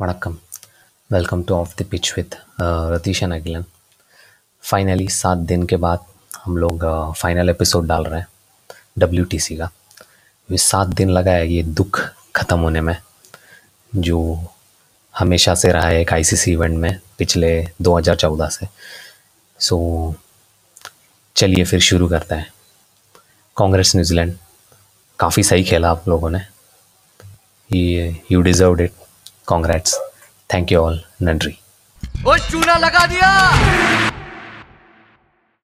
Vanakkam welcome to off the pitch with Ratheesh and Agilan finally सात दिन के बाद हम लोग फाइनल uh, एपिसोड डाल रहे हैं डब्ल्यूटीसी का। ये सात दिन लगा है ये दुख ख़त्म होने में जो हमेशा से रहा है एक आईसीसी इवेंट में पिछले 2014 से सो। So, चलिए फिर शुरू करते हैं। कांग्रेस न्यूजीलैंड काफ़ी सही खेला आप लोगों ने। ये you deserve it congrats thank you all नंड्री वो चूना लगा दिया।